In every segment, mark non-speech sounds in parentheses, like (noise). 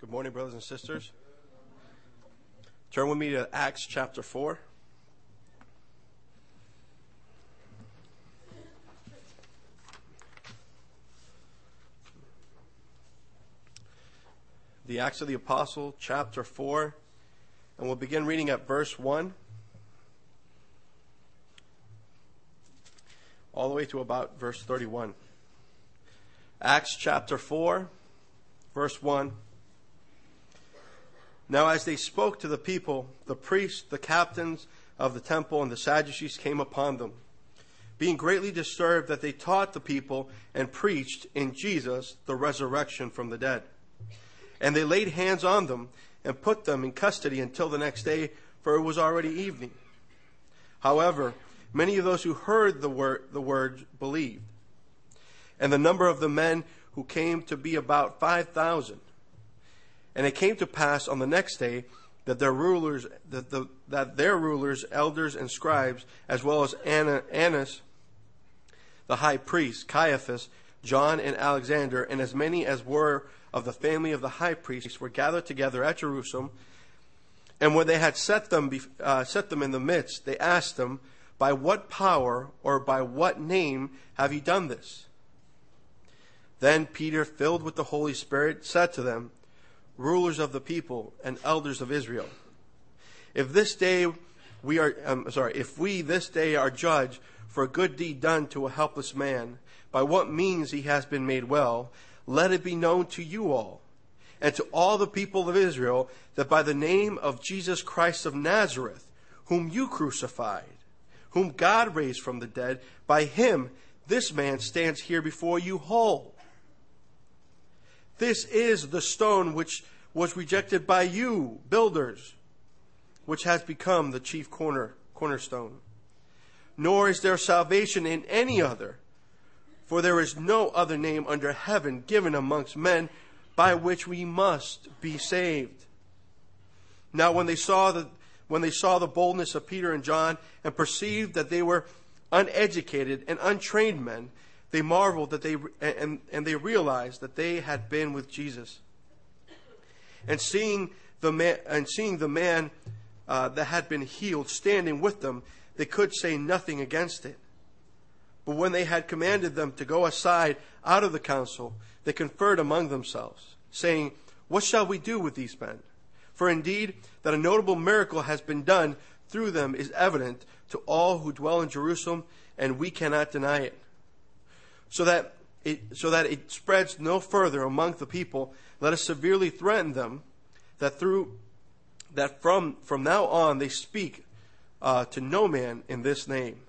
Good morning, brothers and sisters. Turn with me to Acts chapter 4. The Acts of the Apostle, chapter 4. And we'll begin reading at verse 1 all the way to about verse 31. Acts chapter 4, verse 1. Now, as they spoke to the people, the priests, the captains of the temple, and the Sadducees came upon them, being greatly disturbed that they taught the people and preached in Jesus the resurrection from the dead. And they laid hands on them and put them in custody until the next day, for it was already evening. However, many of those who heard the word, the word believed. And the number of the men who came to be about 5,000. And it came to pass on the next day that their rulers, that, the, that their rulers, elders, and scribes, as well as Anna, Annas, the high priest, Caiaphas, John, and Alexander, and as many as were of the family of the high priest, were gathered together at Jerusalem. And when they had set them, uh, set them in the midst, they asked them, By what power or by what name have you done this? Then Peter, filled with the Holy Spirit, said to them, rulers of the people and elders of Israel. If this day we are, um, sorry, if we this day are judged for a good deed done to a helpless man, by what means he has been made well, let it be known to you all and to all the people of Israel that by the name of Jesus Christ of Nazareth, whom you crucified, whom God raised from the dead, by him this man stands here before you whole. This is the stone which was rejected by you, builders, which has become the chief corner, cornerstone. Nor is there salvation in any other, for there is no other name under heaven given amongst men by which we must be saved. Now when they saw the when they saw the boldness of Peter and John and perceived that they were uneducated and untrained men, they marveled that they and, and they realized that they had been with Jesus. And seeing the man, and seeing the man uh, that had been healed standing with them, they could say nothing against it. But when they had commanded them to go aside out of the council, they conferred among themselves, saying, What shall we do with these men? For indeed, that a notable miracle has been done through them is evident to all who dwell in Jerusalem, and we cannot deny it so that it, so that it spreads no further among the people, let us severely threaten them that through that from from now on they speak uh, to no man in this name.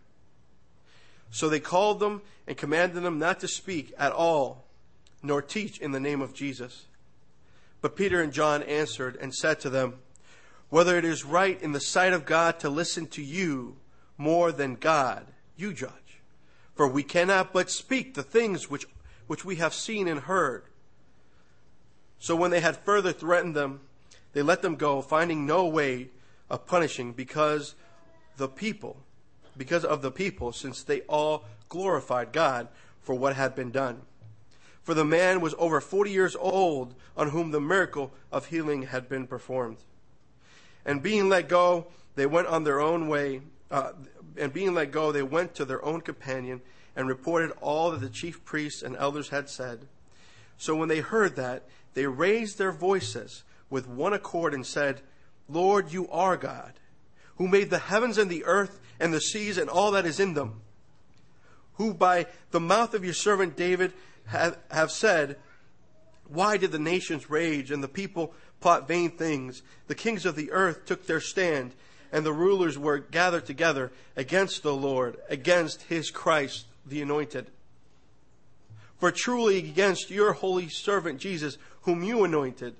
So they called them and commanded them not to speak at all, nor teach in the name of Jesus. But Peter and John answered and said to them, Whether it is right in the sight of God to listen to you more than God, you judge. For we cannot but speak the things which, which we have seen and heard. So when they had further threatened them, they let them go, finding no way of punishing because the people, because of the people, since they all glorified God for what had been done. For the man was over 40 years old on whom the miracle of healing had been performed. And being let go, they went on their own way, uh, and being let go, they went to their own companion and reported all that the chief priests and elders had said. So when they heard that, they raised their voices with one accord and said, Lord, you are God, who made the heavens and the earth and the seas and all that is in them, who by the mouth of your servant David have, have said, Why did the nations rage and the people plot vain things? The kings of the earth took their stand and the rulers were gathered together against the Lord, against his Christ, the anointed. For truly against your holy servant Jesus, whom you anointed,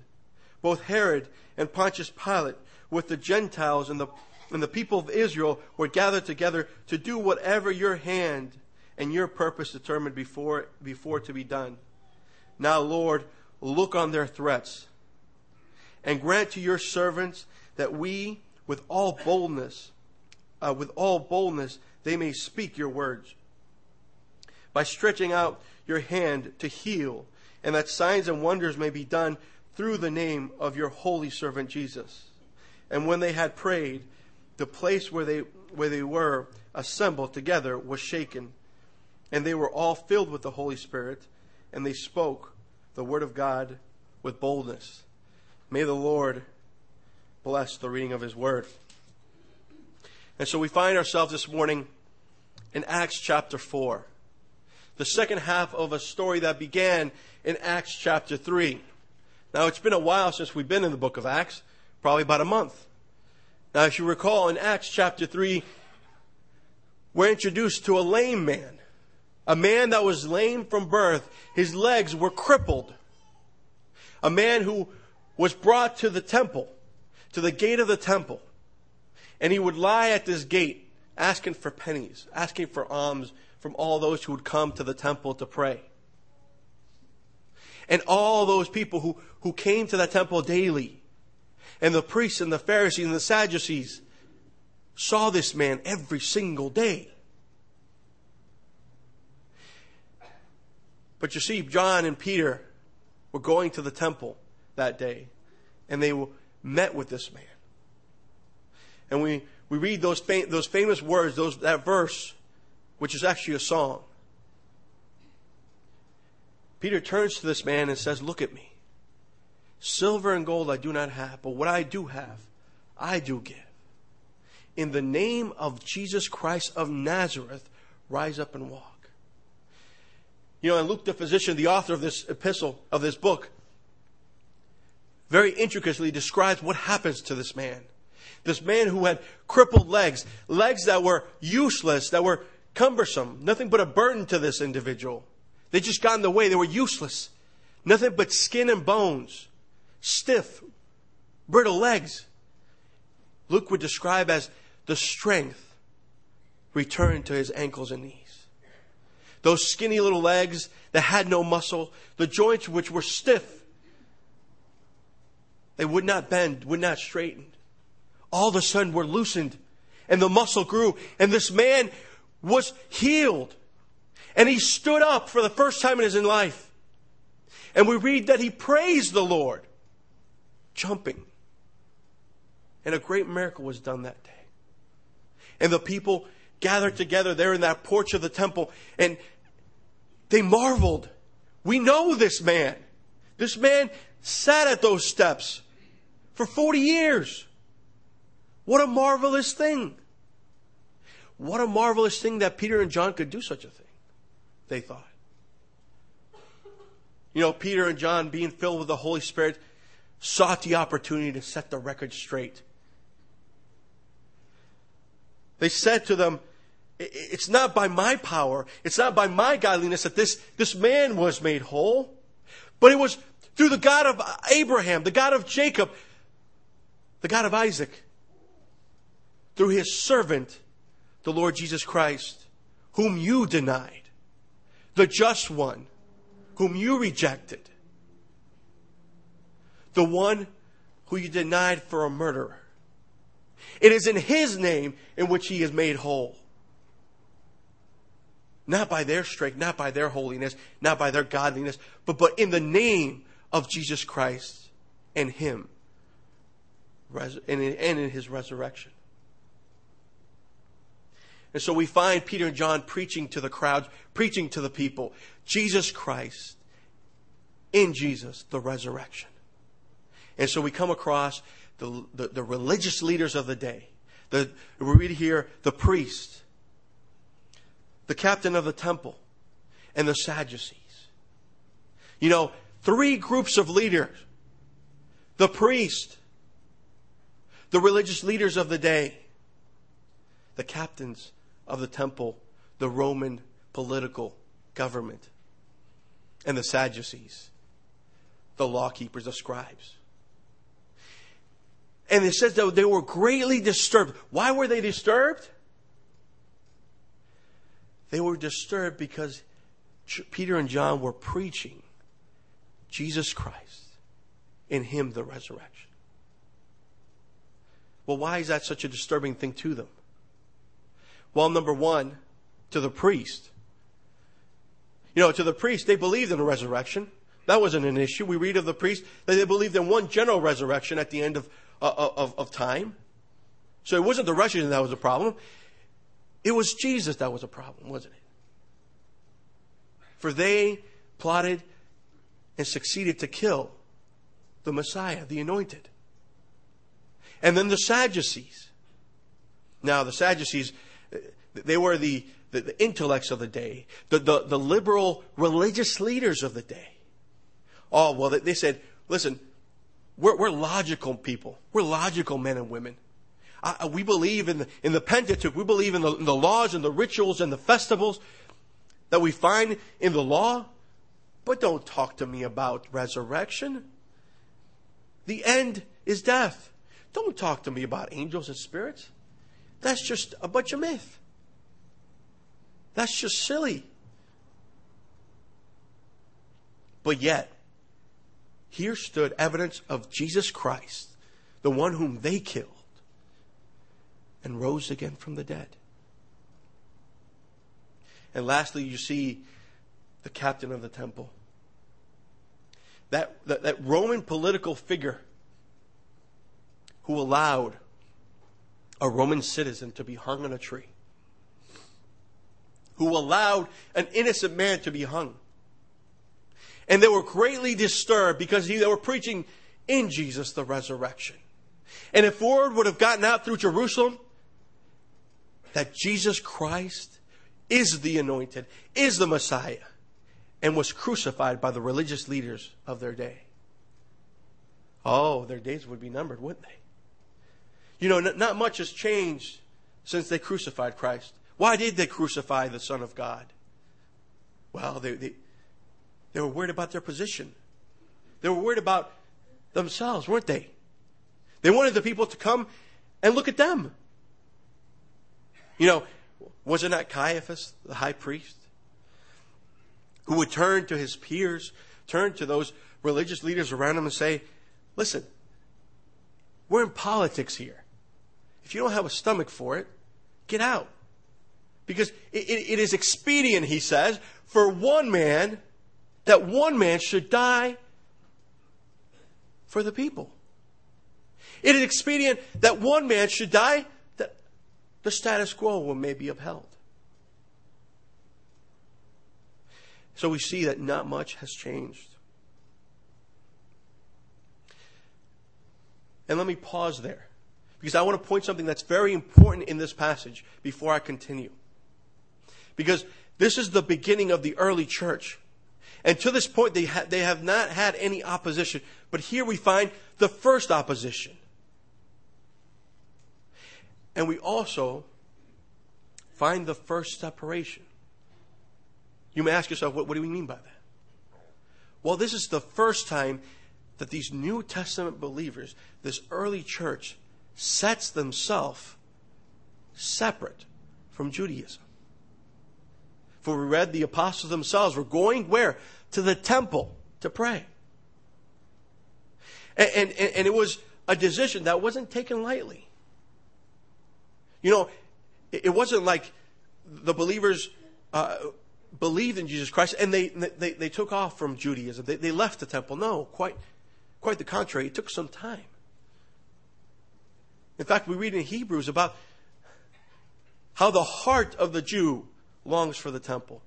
both Herod and Pontius Pilate, with the Gentiles and the, and the people of Israel, were gathered together to do whatever your hand and your purpose determined before, before to be done. Now, Lord, look on their threats and grant to your servants that we with all boldness, uh, with all boldness, they may speak your words. By stretching out your hand to heal, and that signs and wonders may be done through the name of your holy servant Jesus. And when they had prayed, the place where they, where they were assembled together was shaken, and they were all filled with the Holy Spirit, and they spoke the word of God with boldness. May the Lord bless the reading of his word. And so we find ourselves this morning in Acts chapter 4, the second half of a story that began in Acts chapter 3. Now, it's been a while since we've been in the book of Acts, probably about a month. Now, if you recall, in Acts chapter 3, we're introduced to a lame man. A man that was lame from birth. His legs were crippled. A man who was brought to the temple, to the gate of the temple. And he would lie at this gate asking for pennies, asking for alms from all those who would come to the temple to pray. And all those people who, who came to that temple daily, and the priests and the Pharisees and the Sadducees, saw this man every single day. But you see, John and Peter were going to the temple that day, and they met with this man. And we, we read those, fam- those famous words, those, that verse, which is actually a song. Peter turns to this man and says, Look at me. Silver and gold I do not have, but what I do have, I do give. In the name of Jesus Christ of Nazareth, rise up and walk. You know, and Luke the physician, the author of this epistle, of this book, very intricately describes what happens to this man. This man who had crippled legs, legs that were useless, that were cumbersome, nothing but a burden to this individual. They just got in the way. They were useless. Nothing but skin and bones, stiff, brittle legs. Luke would describe as the strength returned to his ankles and knees. Those skinny little legs that had no muscle, the joints which were stiff, they would not bend, would not straighten. All of a sudden were loosened and the muscle grew and this man was healed. And he stood up for the first time in his life. And we read that he praised the Lord, jumping. And a great miracle was done that day. And the people gathered together there in that porch of the temple and they marveled. We know this man. This man sat at those steps for 40 years. What a marvelous thing. What a marvelous thing that Peter and John could do such a thing they thought. You know, Peter and John, being filled with the Holy Spirit, sought the opportunity to set the record straight. They said to them, It's not by my power, it's not by my godliness that this, this man was made whole, but it was through the God of Abraham, the God of Jacob, the God of Isaac, through his servant, the Lord Jesus Christ, whom you denied the just one, whom you rejected, the one who you denied for a murderer. It is in his name in which he is made whole. Not by their strength, not by their holiness, not by their godliness, but, but in the name of Jesus Christ and him and in his resurrection. And so we find Peter and John preaching to the crowds, preaching to the people. Jesus Christ, in Jesus, the resurrection. And so we come across the, the, the religious leaders of the day. The, we read here the priest, the captain of the temple, and the Sadducees. You know, three groups of leaders the priest, the religious leaders of the day, the captains of the temple, the Roman political government, and the Sadducees, the law keepers, the scribes. And it says that they were greatly disturbed. Why were they disturbed? They were disturbed because Peter and John were preaching Jesus Christ, in Him the resurrection. Well, why is that such a disturbing thing to them? Well, number one, to the priest. You know, to the priest, they believed in the resurrection. That wasn't an issue. We read of the priest that they believed in one general resurrection at the end of, uh, of, of time. So it wasn't the resurrection that was a problem. It was Jesus that was a problem, wasn't it? For they plotted and succeeded to kill the Messiah, the anointed. And then the Sadducees. Now, the Sadducees, they were the, the, the intellects of the day, the, the, the, liberal religious leaders of the day. Oh, well, they said, listen, we're, we're logical people. We're logical men and women. Uh, we believe in the, in the Pentateuch. We believe in the, in the laws and the rituals and the festivals that we find in the law. But don't talk to me about resurrection. The end is death. Don't talk to me about angels and spirits. That's just a bunch of myth. That's just silly. But yet, here stood evidence of Jesus Christ, the one whom they killed, and rose again from the dead. And lastly, you see the captain of the temple. That, that, that Roman political figure who allowed a Roman citizen to be hung on a tree, who allowed an innocent man to be hung. And they were greatly disturbed because they were preaching in Jesus the resurrection. And if word would have gotten out through Jerusalem that Jesus Christ is the anointed, is the Messiah, and was crucified by the religious leaders of their day. Oh, their days would be numbered, wouldn't they? You know, not much has changed since they crucified Christ. Why did they crucify the Son of God? Well, they, they, they were worried about their position. They were worried about themselves, weren't they? They wanted the people to come and look at them. You know, was it not Caiaphas, the high priest, who would turn to his peers, turn to those religious leaders around him and say, listen, we're in politics here. If you don't have a stomach for it, get out. Because it, it, it is expedient, he says, for one man, that one man should die for the people. It is expedient that one man should die that the status quo may be upheld. So we see that not much has changed. And let me pause there because I want to point something that's very important in this passage before I continue. Because this is the beginning of the early church. And to this point, they, ha- they have not had any opposition. But here we find the first opposition. And we also find the first separation. You may ask yourself, what, what do we mean by that? Well, this is the first time that these New Testament believers, this early church, sets themselves separate from Judaism. For we read the apostles themselves were going where? To the temple to pray. And, and, and it was a decision that wasn't taken lightly. You know, it wasn't like the believers uh, believed in Jesus Christ and they, they, they took off from Judaism. They, they left the temple. No, quite, quite the contrary. It took some time. In fact, we read in Hebrews about how the heart of the Jew longs for the temple,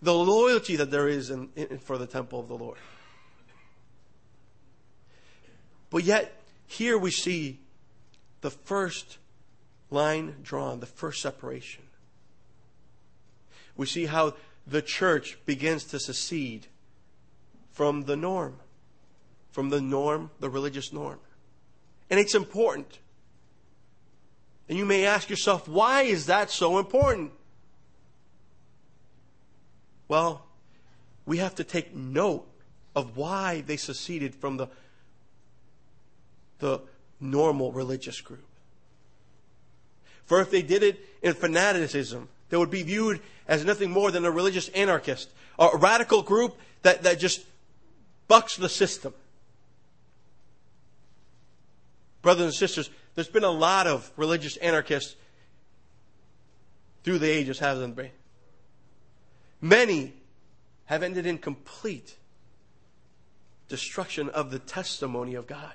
the loyalty that there is in, in, for the temple of the Lord. But yet, here we see the first line drawn, the first separation. We see how the church begins to secede from the norm, from the norm, the religious norm. And it's important. And you may ask yourself, why is that so important? Well, we have to take note of why they seceded from the, the normal religious group. For if they did it in fanaticism, they would be viewed as nothing more than a religious anarchist, a radical group that, that just bucks the system. Brothers and sisters, there's been a lot of religious anarchists through the ages, hasn't there? Many have ended in complete destruction of the testimony of God.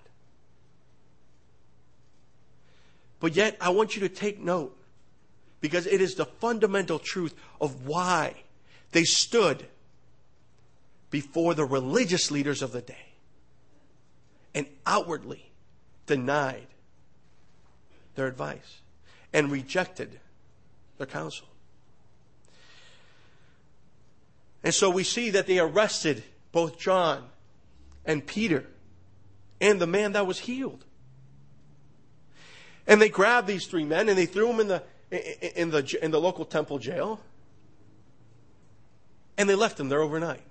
But yet, I want you to take note because it is the fundamental truth of why they stood before the religious leaders of the day and outwardly denied their advice and rejected their counsel. And so we see that they arrested both John and Peter and the man that was healed. And they grabbed these three men and they threw them in the, in the, in the local temple jail. And they left them there overnight.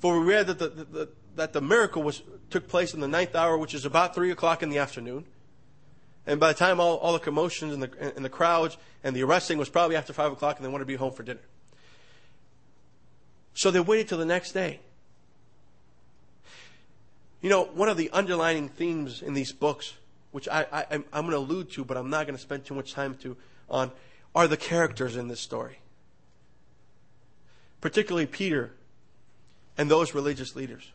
For we read that the, the, that the miracle was, took place in the ninth hour, which is about three o'clock in the afternoon. And by the time all, all the commotions and the, and the crowds and the arresting was probably after five o'clock and they wanted to be home for dinner. So they waited till the next day. You know, one of the underlining themes in these books, which I, I, am going to allude to, but I'm not going to spend too much time to on, are the characters in this story. Particularly Peter and those religious leaders.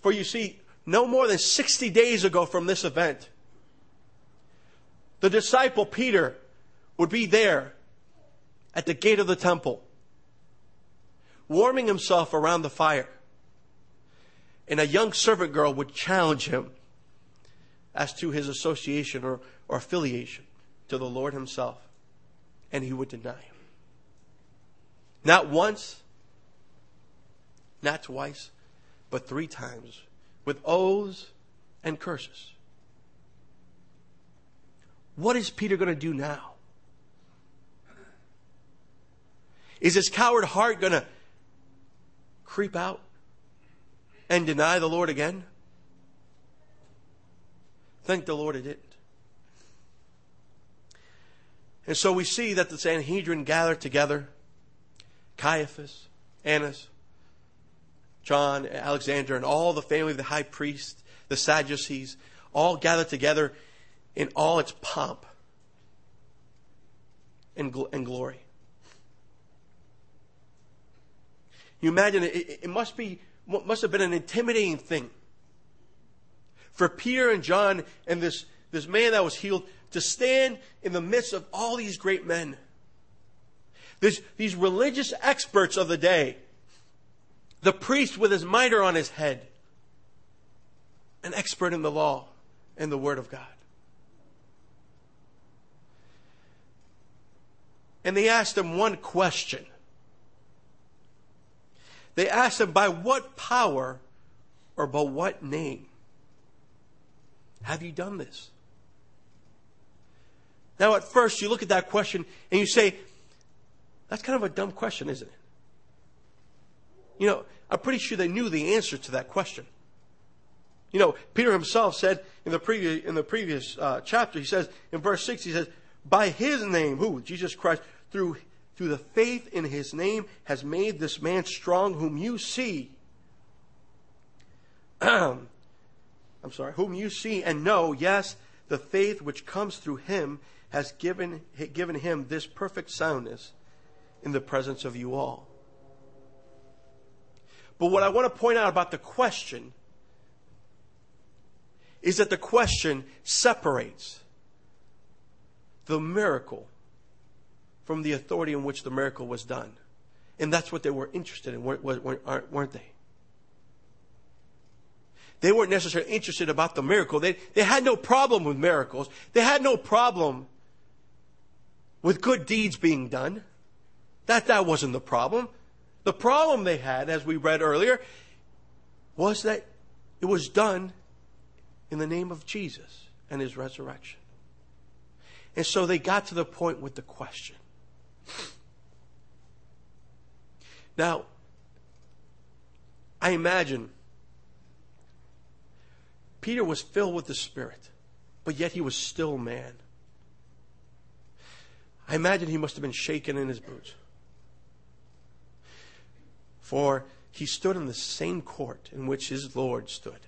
For you see, no more than 60 days ago from this event, the disciple Peter would be there at the gate of the temple, warming himself around the fire. And a young servant girl would challenge him as to his association or, or affiliation to the Lord himself. And he would deny him. Not once, not twice, but three times with oaths and curses. What is Peter going to do now? Is his coward heart going to creep out and deny the Lord again? Thank the Lord it didn't. And so we see that the Sanhedrin gathered together Caiaphas, Annas, John, Alexander, and all the family of the high priest, the Sadducees, all gathered together in all its pomp and, gl- and glory. You imagine it, it must be must have been an intimidating thing for Peter and John and this, this man that was healed to stand in the midst of all these great men. This, these religious experts of the day. The priest with his mitre on his head. An expert in the law and the Word of God. And they asked him one question. They asked him, By what power or by what name have you done this? Now, at first, you look at that question and you say, That's kind of a dumb question, isn't it? You know, I'm pretty sure they knew the answer to that question. You know, Peter himself said in the previous, in the previous uh, chapter, he says, in verse 6, he says, By his name, who? Jesus Christ, through through the faith in his name, has made this man strong, whom you see. (clears throat) I'm sorry, whom you see and know, yes, the faith which comes through him has given, given him this perfect soundness in the presence of you all. But what I want to point out about the question is that the question separates the miracle from the authority in which the miracle was done. And that's what they were interested in, weren't they? They weren't necessarily interested about the miracle. They, they had no problem with miracles. They had no problem with good deeds being done. That, that wasn't the problem. The problem they had, as we read earlier, was that it was done in the name of Jesus and his resurrection. And so they got to the point with the question now, I imagine Peter was filled with the Spirit, but yet he was still man. I imagine he must have been shaken in his boots. For he stood in the same court in which his Lord stood.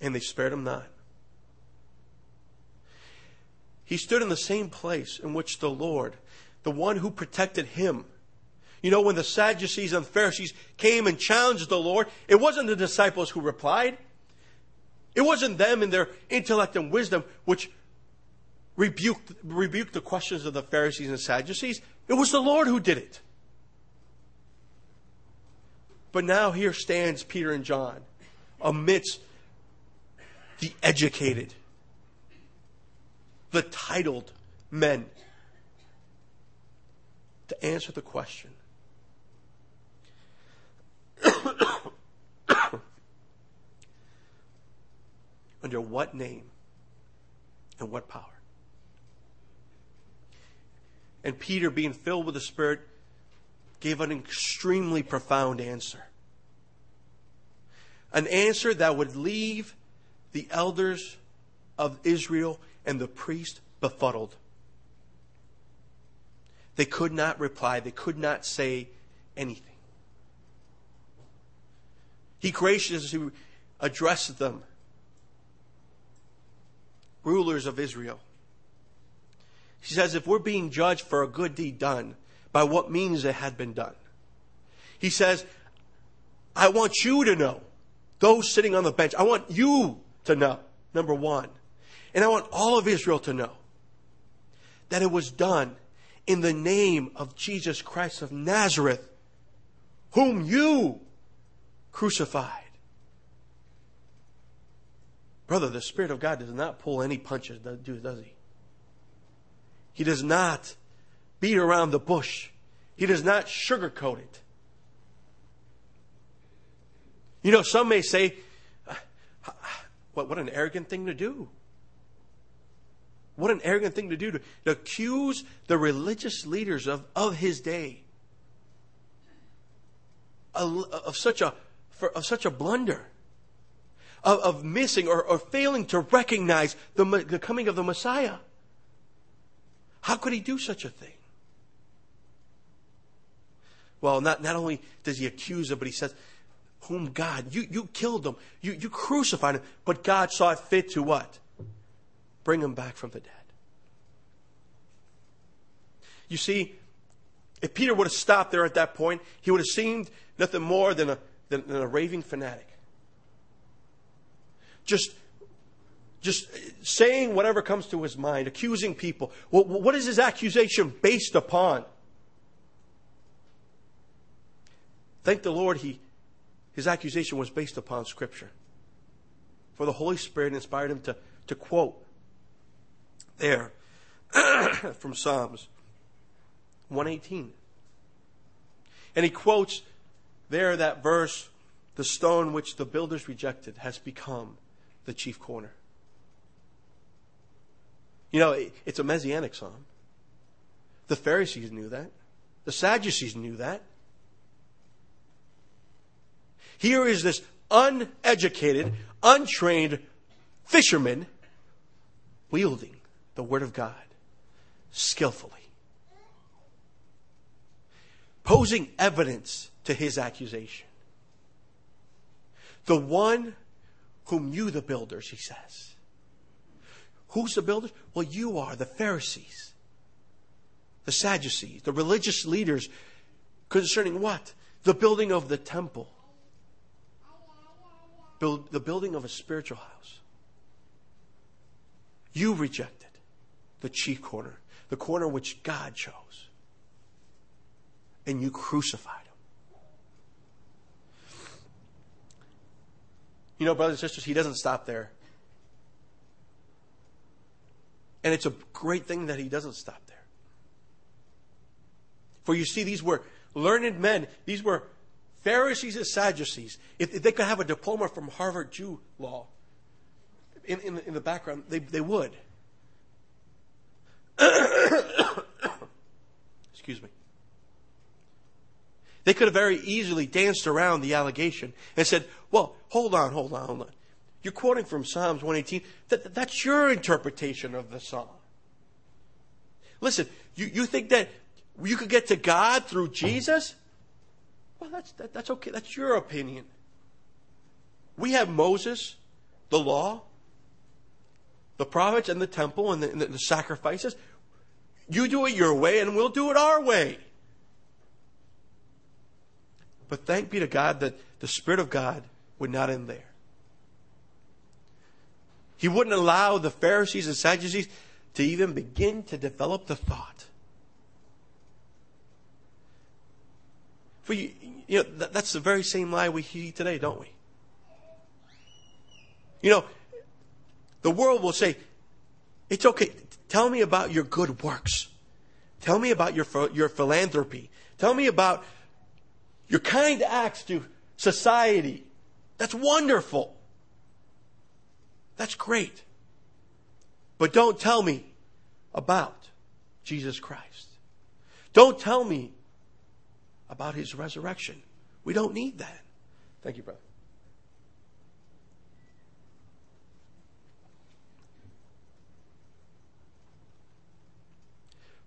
And they spared him not. He stood in the same place in which the Lord, the one who protected him, You know, when the Sadducees and Pharisees came and challenged the Lord, it wasn't the disciples who replied. It wasn't them in their intellect and wisdom which rebuked, rebuked the questions of the Pharisees and Sadducees. It was the Lord who did it. But now here stands Peter and John amidst the educated, the titled men to answer the question (coughs) under what name and what power? And Peter, being filled with the Spirit, gave an extremely profound answer. An answer that would leave the elders of Israel and the priest befuddled. They could not reply, they could not say anything. He graciously addressed them, rulers of Israel. He says, if we're being judged for a good deed done, by what means it had been done. He says, I want you to know, those sitting on the bench, I want you to know, number one. And I want all of Israel to know that it was done in the name of Jesus Christ of Nazareth, whom you crucified. Brother, the Spirit of God does not pull any punches, does he? He does not beat around the bush. He does not sugarcoat it. You know, some may say, uh, what, what an arrogant thing to do. What an arrogant thing to do to, to accuse the religious leaders of, of his day of, of such a for, of such a blunder, of, of missing or, or failing to recognize the, the coming of the Messiah. How could he do such a thing? Well, not, not only does he accuse them, but he says, whom God, you, you killed them, you, you crucified him, but God saw it fit to what? Bring him back from the dead. You see, if Peter would have stopped there at that point, he would have seemed nothing more than a, than, than a raving fanatic. Just, just saying whatever comes to his mind, accusing people. Well, what is his accusation based upon? Thank the Lord, he, his accusation was based upon Scripture. For the Holy Spirit inspired him to, to quote there (clears throat) from Psalms 118. And he quotes there that verse the stone which the builders rejected has become the chief corner. You know, it's a messianic psalm. The Pharisees knew that. The Sadducees knew that. Here is this uneducated, untrained fisherman wielding the Word of God skillfully, posing evidence to his accusation. The one whom you, the builders, he says. Who's the builders? Well, you are the Pharisees, the Sadducees, the religious leaders concerning what? The building of the temple build, the building of a spiritual house. You rejected the chief corner, the corner which God chose, and you crucified him. You know, brothers and sisters, he doesn't stop there. And it's a great thing that he doesn't stop there. For you see, these were learned men, these were Pharisees and Sadducees, if, if they could have a diploma from Harvard Jew law in, in, in the background, they, they would. (coughs) Excuse me. They could have very easily danced around the allegation and said, well, hold on, hold on, hold on. You're quoting from Psalms 118. That, that's your interpretation of the psalm. Listen, you, you think that you could get to God through Jesus? Well, that's, that, that's okay. That's your opinion. We have Moses, the law, the prophets, and the temple, and the, and the sacrifices. You do it your way, and we'll do it our way. But thank be to God that the Spirit of God would not end there. He wouldn't allow the Pharisees and Sadducees to even begin to develop the thought. For you, you know, that, that's the very same lie we hear today, don't we? You know, the world will say, it's okay. Tell me about your good works. Tell me about your, your philanthropy. Tell me about your kind acts to society. That's wonderful. That's great. But don't tell me about Jesus Christ. Don't tell me about his resurrection. We don't need that. Thank you, brother.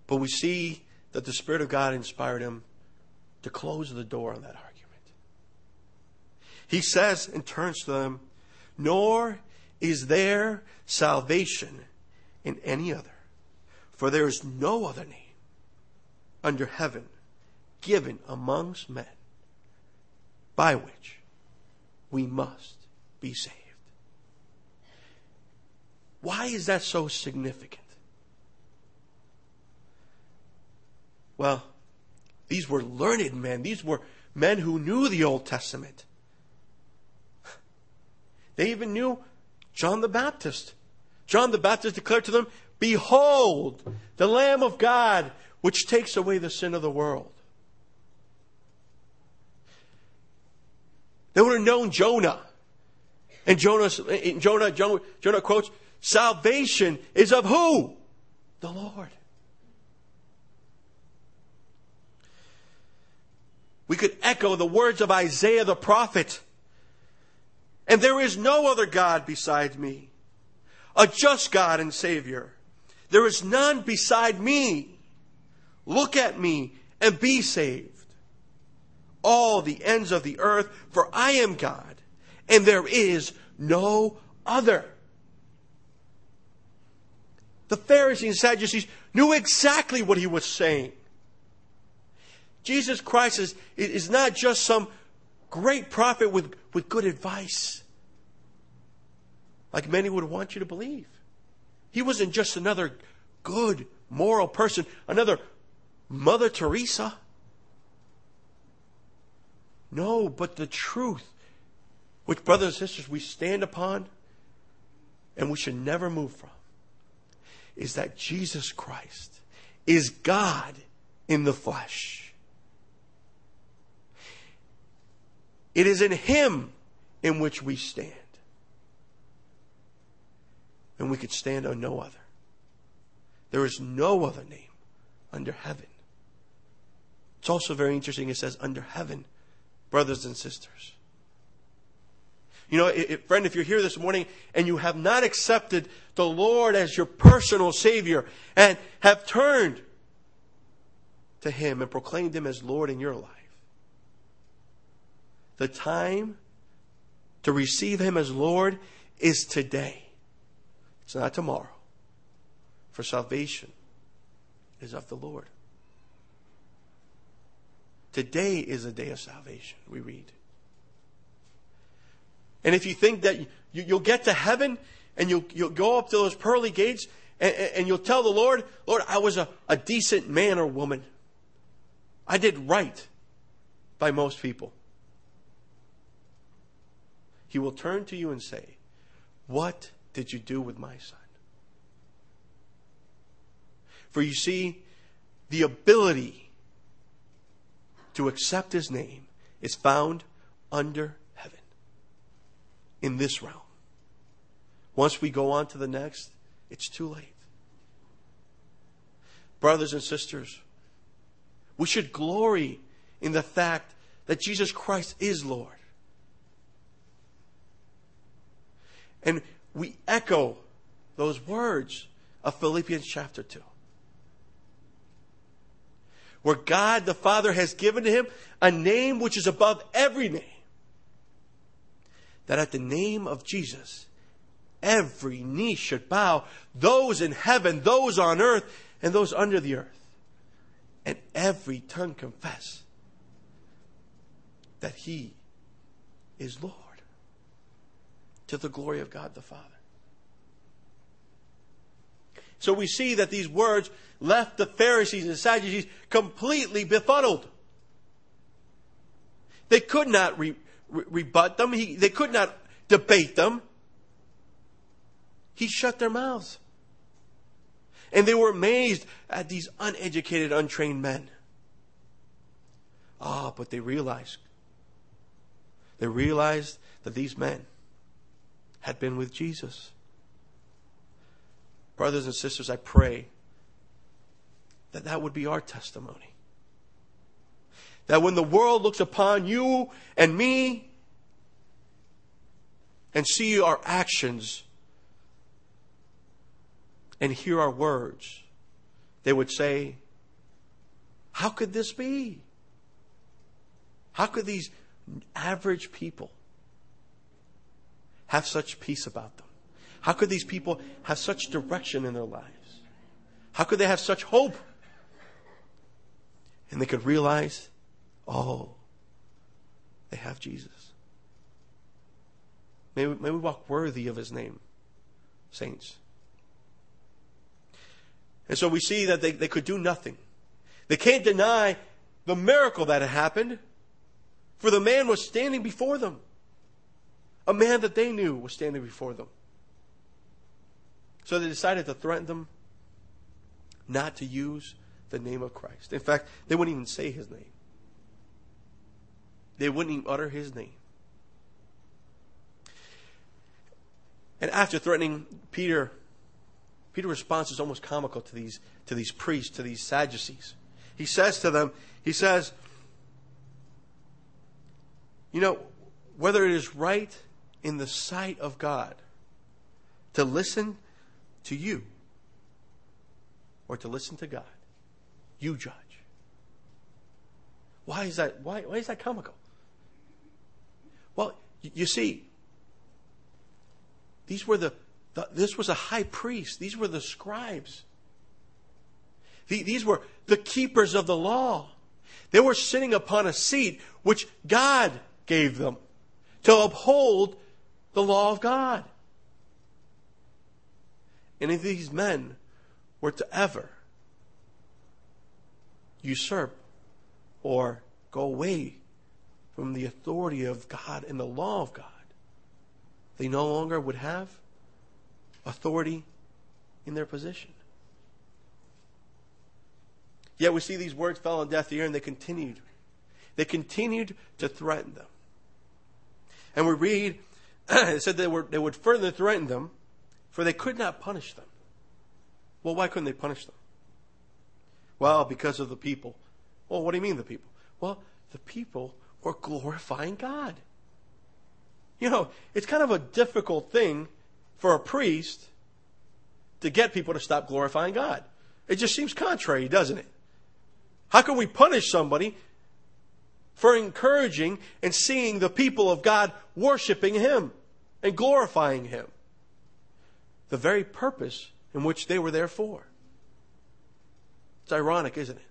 But we see that the Spirit of God inspired him to close the door on that argument. He says and turns to them, Nor is there salvation in any other, for there is no other name under heaven given amongst men by which we must be saved. Why is that so significant? Well, these were learned men. These were men who knew the Old Testament. They even knew John the Baptist. John the Baptist declared to them, Behold, the Lamb of God, which takes away the sin of the world. They would have known Jonah. And Jonah, Jonah, Jonah, Jonah quotes, Salvation is of who? The Lord. We could echo the words of Isaiah the prophet. And there is no other God besides me, a just God and Savior. There is none beside me. Look at me and be saved. All the ends of the earth, for I am God, and there is no other. The Pharisees and Sadducees knew exactly what he was saying. Jesus Christ is, is not just some great prophet with, with good advice, like many would want you to believe. He wasn't just another good, moral person, another Mother Teresa. No, but the truth, which, brothers and sisters, we stand upon and we should never move from, is that Jesus Christ is God in the flesh. It is in Him in which we stand. And we could stand on no other. There is no other name under heaven. It's also very interesting. It says under heaven, brothers and sisters. You know, if, friend, if you're here this morning and you have not accepted the Lord as your personal Savior and have turned to Him and proclaimed Him as Lord in your life, the time to receive Him as Lord is today. It's not tomorrow. For salvation is of the Lord. Today is a day of salvation, we read. And if you think that you, will get to heaven and you'll, you'll go up to those pearly gates and, and you'll tell the Lord, Lord, I was a, a decent man or woman. I did right by most people he will turn to you and say, What did you do with my son? For you see, the ability to accept his name is found under heaven, in this realm. Once we go on to the next, it's too late. Brothers and sisters, we should glory in the fact that Jesus Christ is Lord. And we echo those words of Philippians chapter 2. Where God the Father has given to him a name which is above every name. That at the name of Jesus, every knee should bow, those in heaven, those on earth, and those under the earth. And every tongue confess that he is Lord to the glory of God the Father. So we see that these words left the Pharisees and the Sadducees completely befuddled. They could not re- re- rebut them. He, they could not debate them. He shut their mouths. And they were amazed at these uneducated, untrained men. Ah, oh, but they realized. They realized that these men had been with Jesus. Brothers and sisters, I pray that that would be our testimony. That when the world looks upon you and me and see our actions and hear our words, they would say, How could this be? How could these average people have such peace about them? How could these people have such direction in their lives? How could they have such hope? And they could realize, oh, they have Jesus. May we, may we walk worthy of his name, saints. And so we see that they, they could do nothing. They can't deny the miracle that had happened, for the man was standing before them. A man that they knew was standing before them. So they decided to threaten them not to use the name of Christ. In fact, they wouldn't even say his name. They wouldn't even utter his name. And after threatening Peter, Peter's response is almost comical to these, to these priests, to these Sadducees. He says to them, he says, you know, whether it is right in the sight of God to listen to you or to listen to God. You judge. Why is that? Why, why is that comical? Well, you see, these were the, the, this was a high priest. These were the scribes. The, these were the keepers of the law. They were sitting upon a seat which God gave them to uphold the law of God. And if these men were to ever usurp or go away from the authority of God and the law of God, they no longer would have authority in their position. Yet we see these words fell on deaf ear and they continued. They continued to threaten them. And we read, (clears throat) it said they, were, they would further threaten them for they could not punish them. Well, why couldn't they punish them? Well, because of the people. Well, what do you mean the people? Well, the people were glorifying God. You know, it's kind of a difficult thing for a priest to get people to stop glorifying God. It just seems contrary, doesn't it? How can we punish somebody for encouraging and seeing the people of God worshiping Him and glorifying Him? The very purpose in which they were there for. It's ironic, isn't it?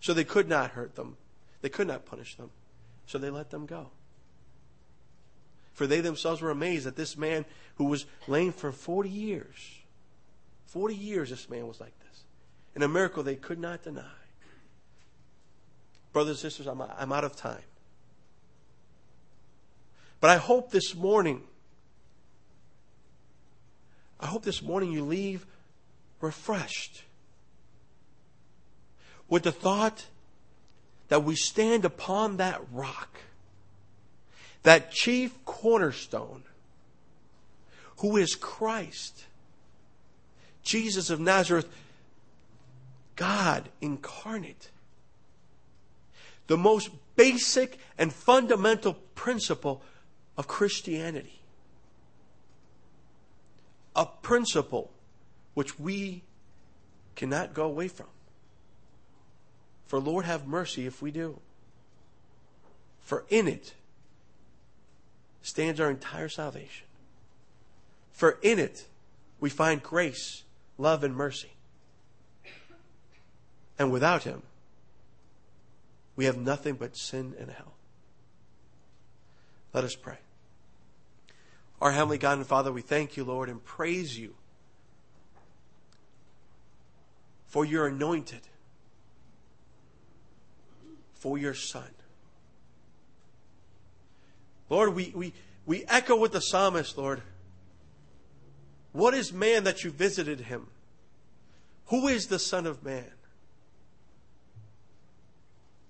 So they could not hurt them, they could not punish them, so they let them go. For they themselves were amazed that this man who was lame for 40 years, 40 years this man was like this, and a miracle they could not deny. Brothers and sisters, I'm, I'm out of time. But I hope this morning I hope this morning you leave refreshed with the thought that we stand upon that rock, that chief cornerstone, who is Christ, Jesus of Nazareth, God incarnate. The most basic and fundamental principle of Christianity a principle which we cannot go away from. For Lord have mercy if we do. For in it stands our entire salvation. For in it we find grace, love, and mercy. And without Him, we have nothing but sin and hell. Let us pray. Our Heavenly God and Father, we thank you, Lord, and praise you for your anointed, for your Son. Lord, we, we, we echo with the psalmist, Lord. What is man that you visited him? Who is the Son of Man?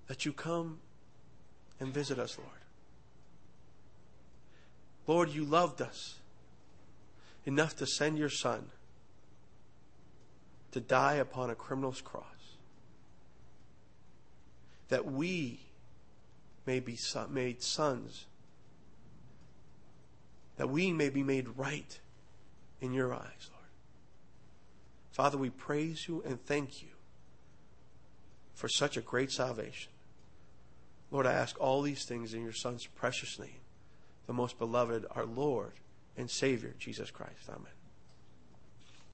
That you come and visit us, Lord. Lord, you loved us enough to send your Son to die upon a criminal's cross. That we may be made sons. That we may be made right in your eyes, Lord. Father, we praise you and thank you for such a great salvation. Lord, I ask all these things in your Son's precious name, the most beloved, our Lord and Savior, Jesus Christ. Amen.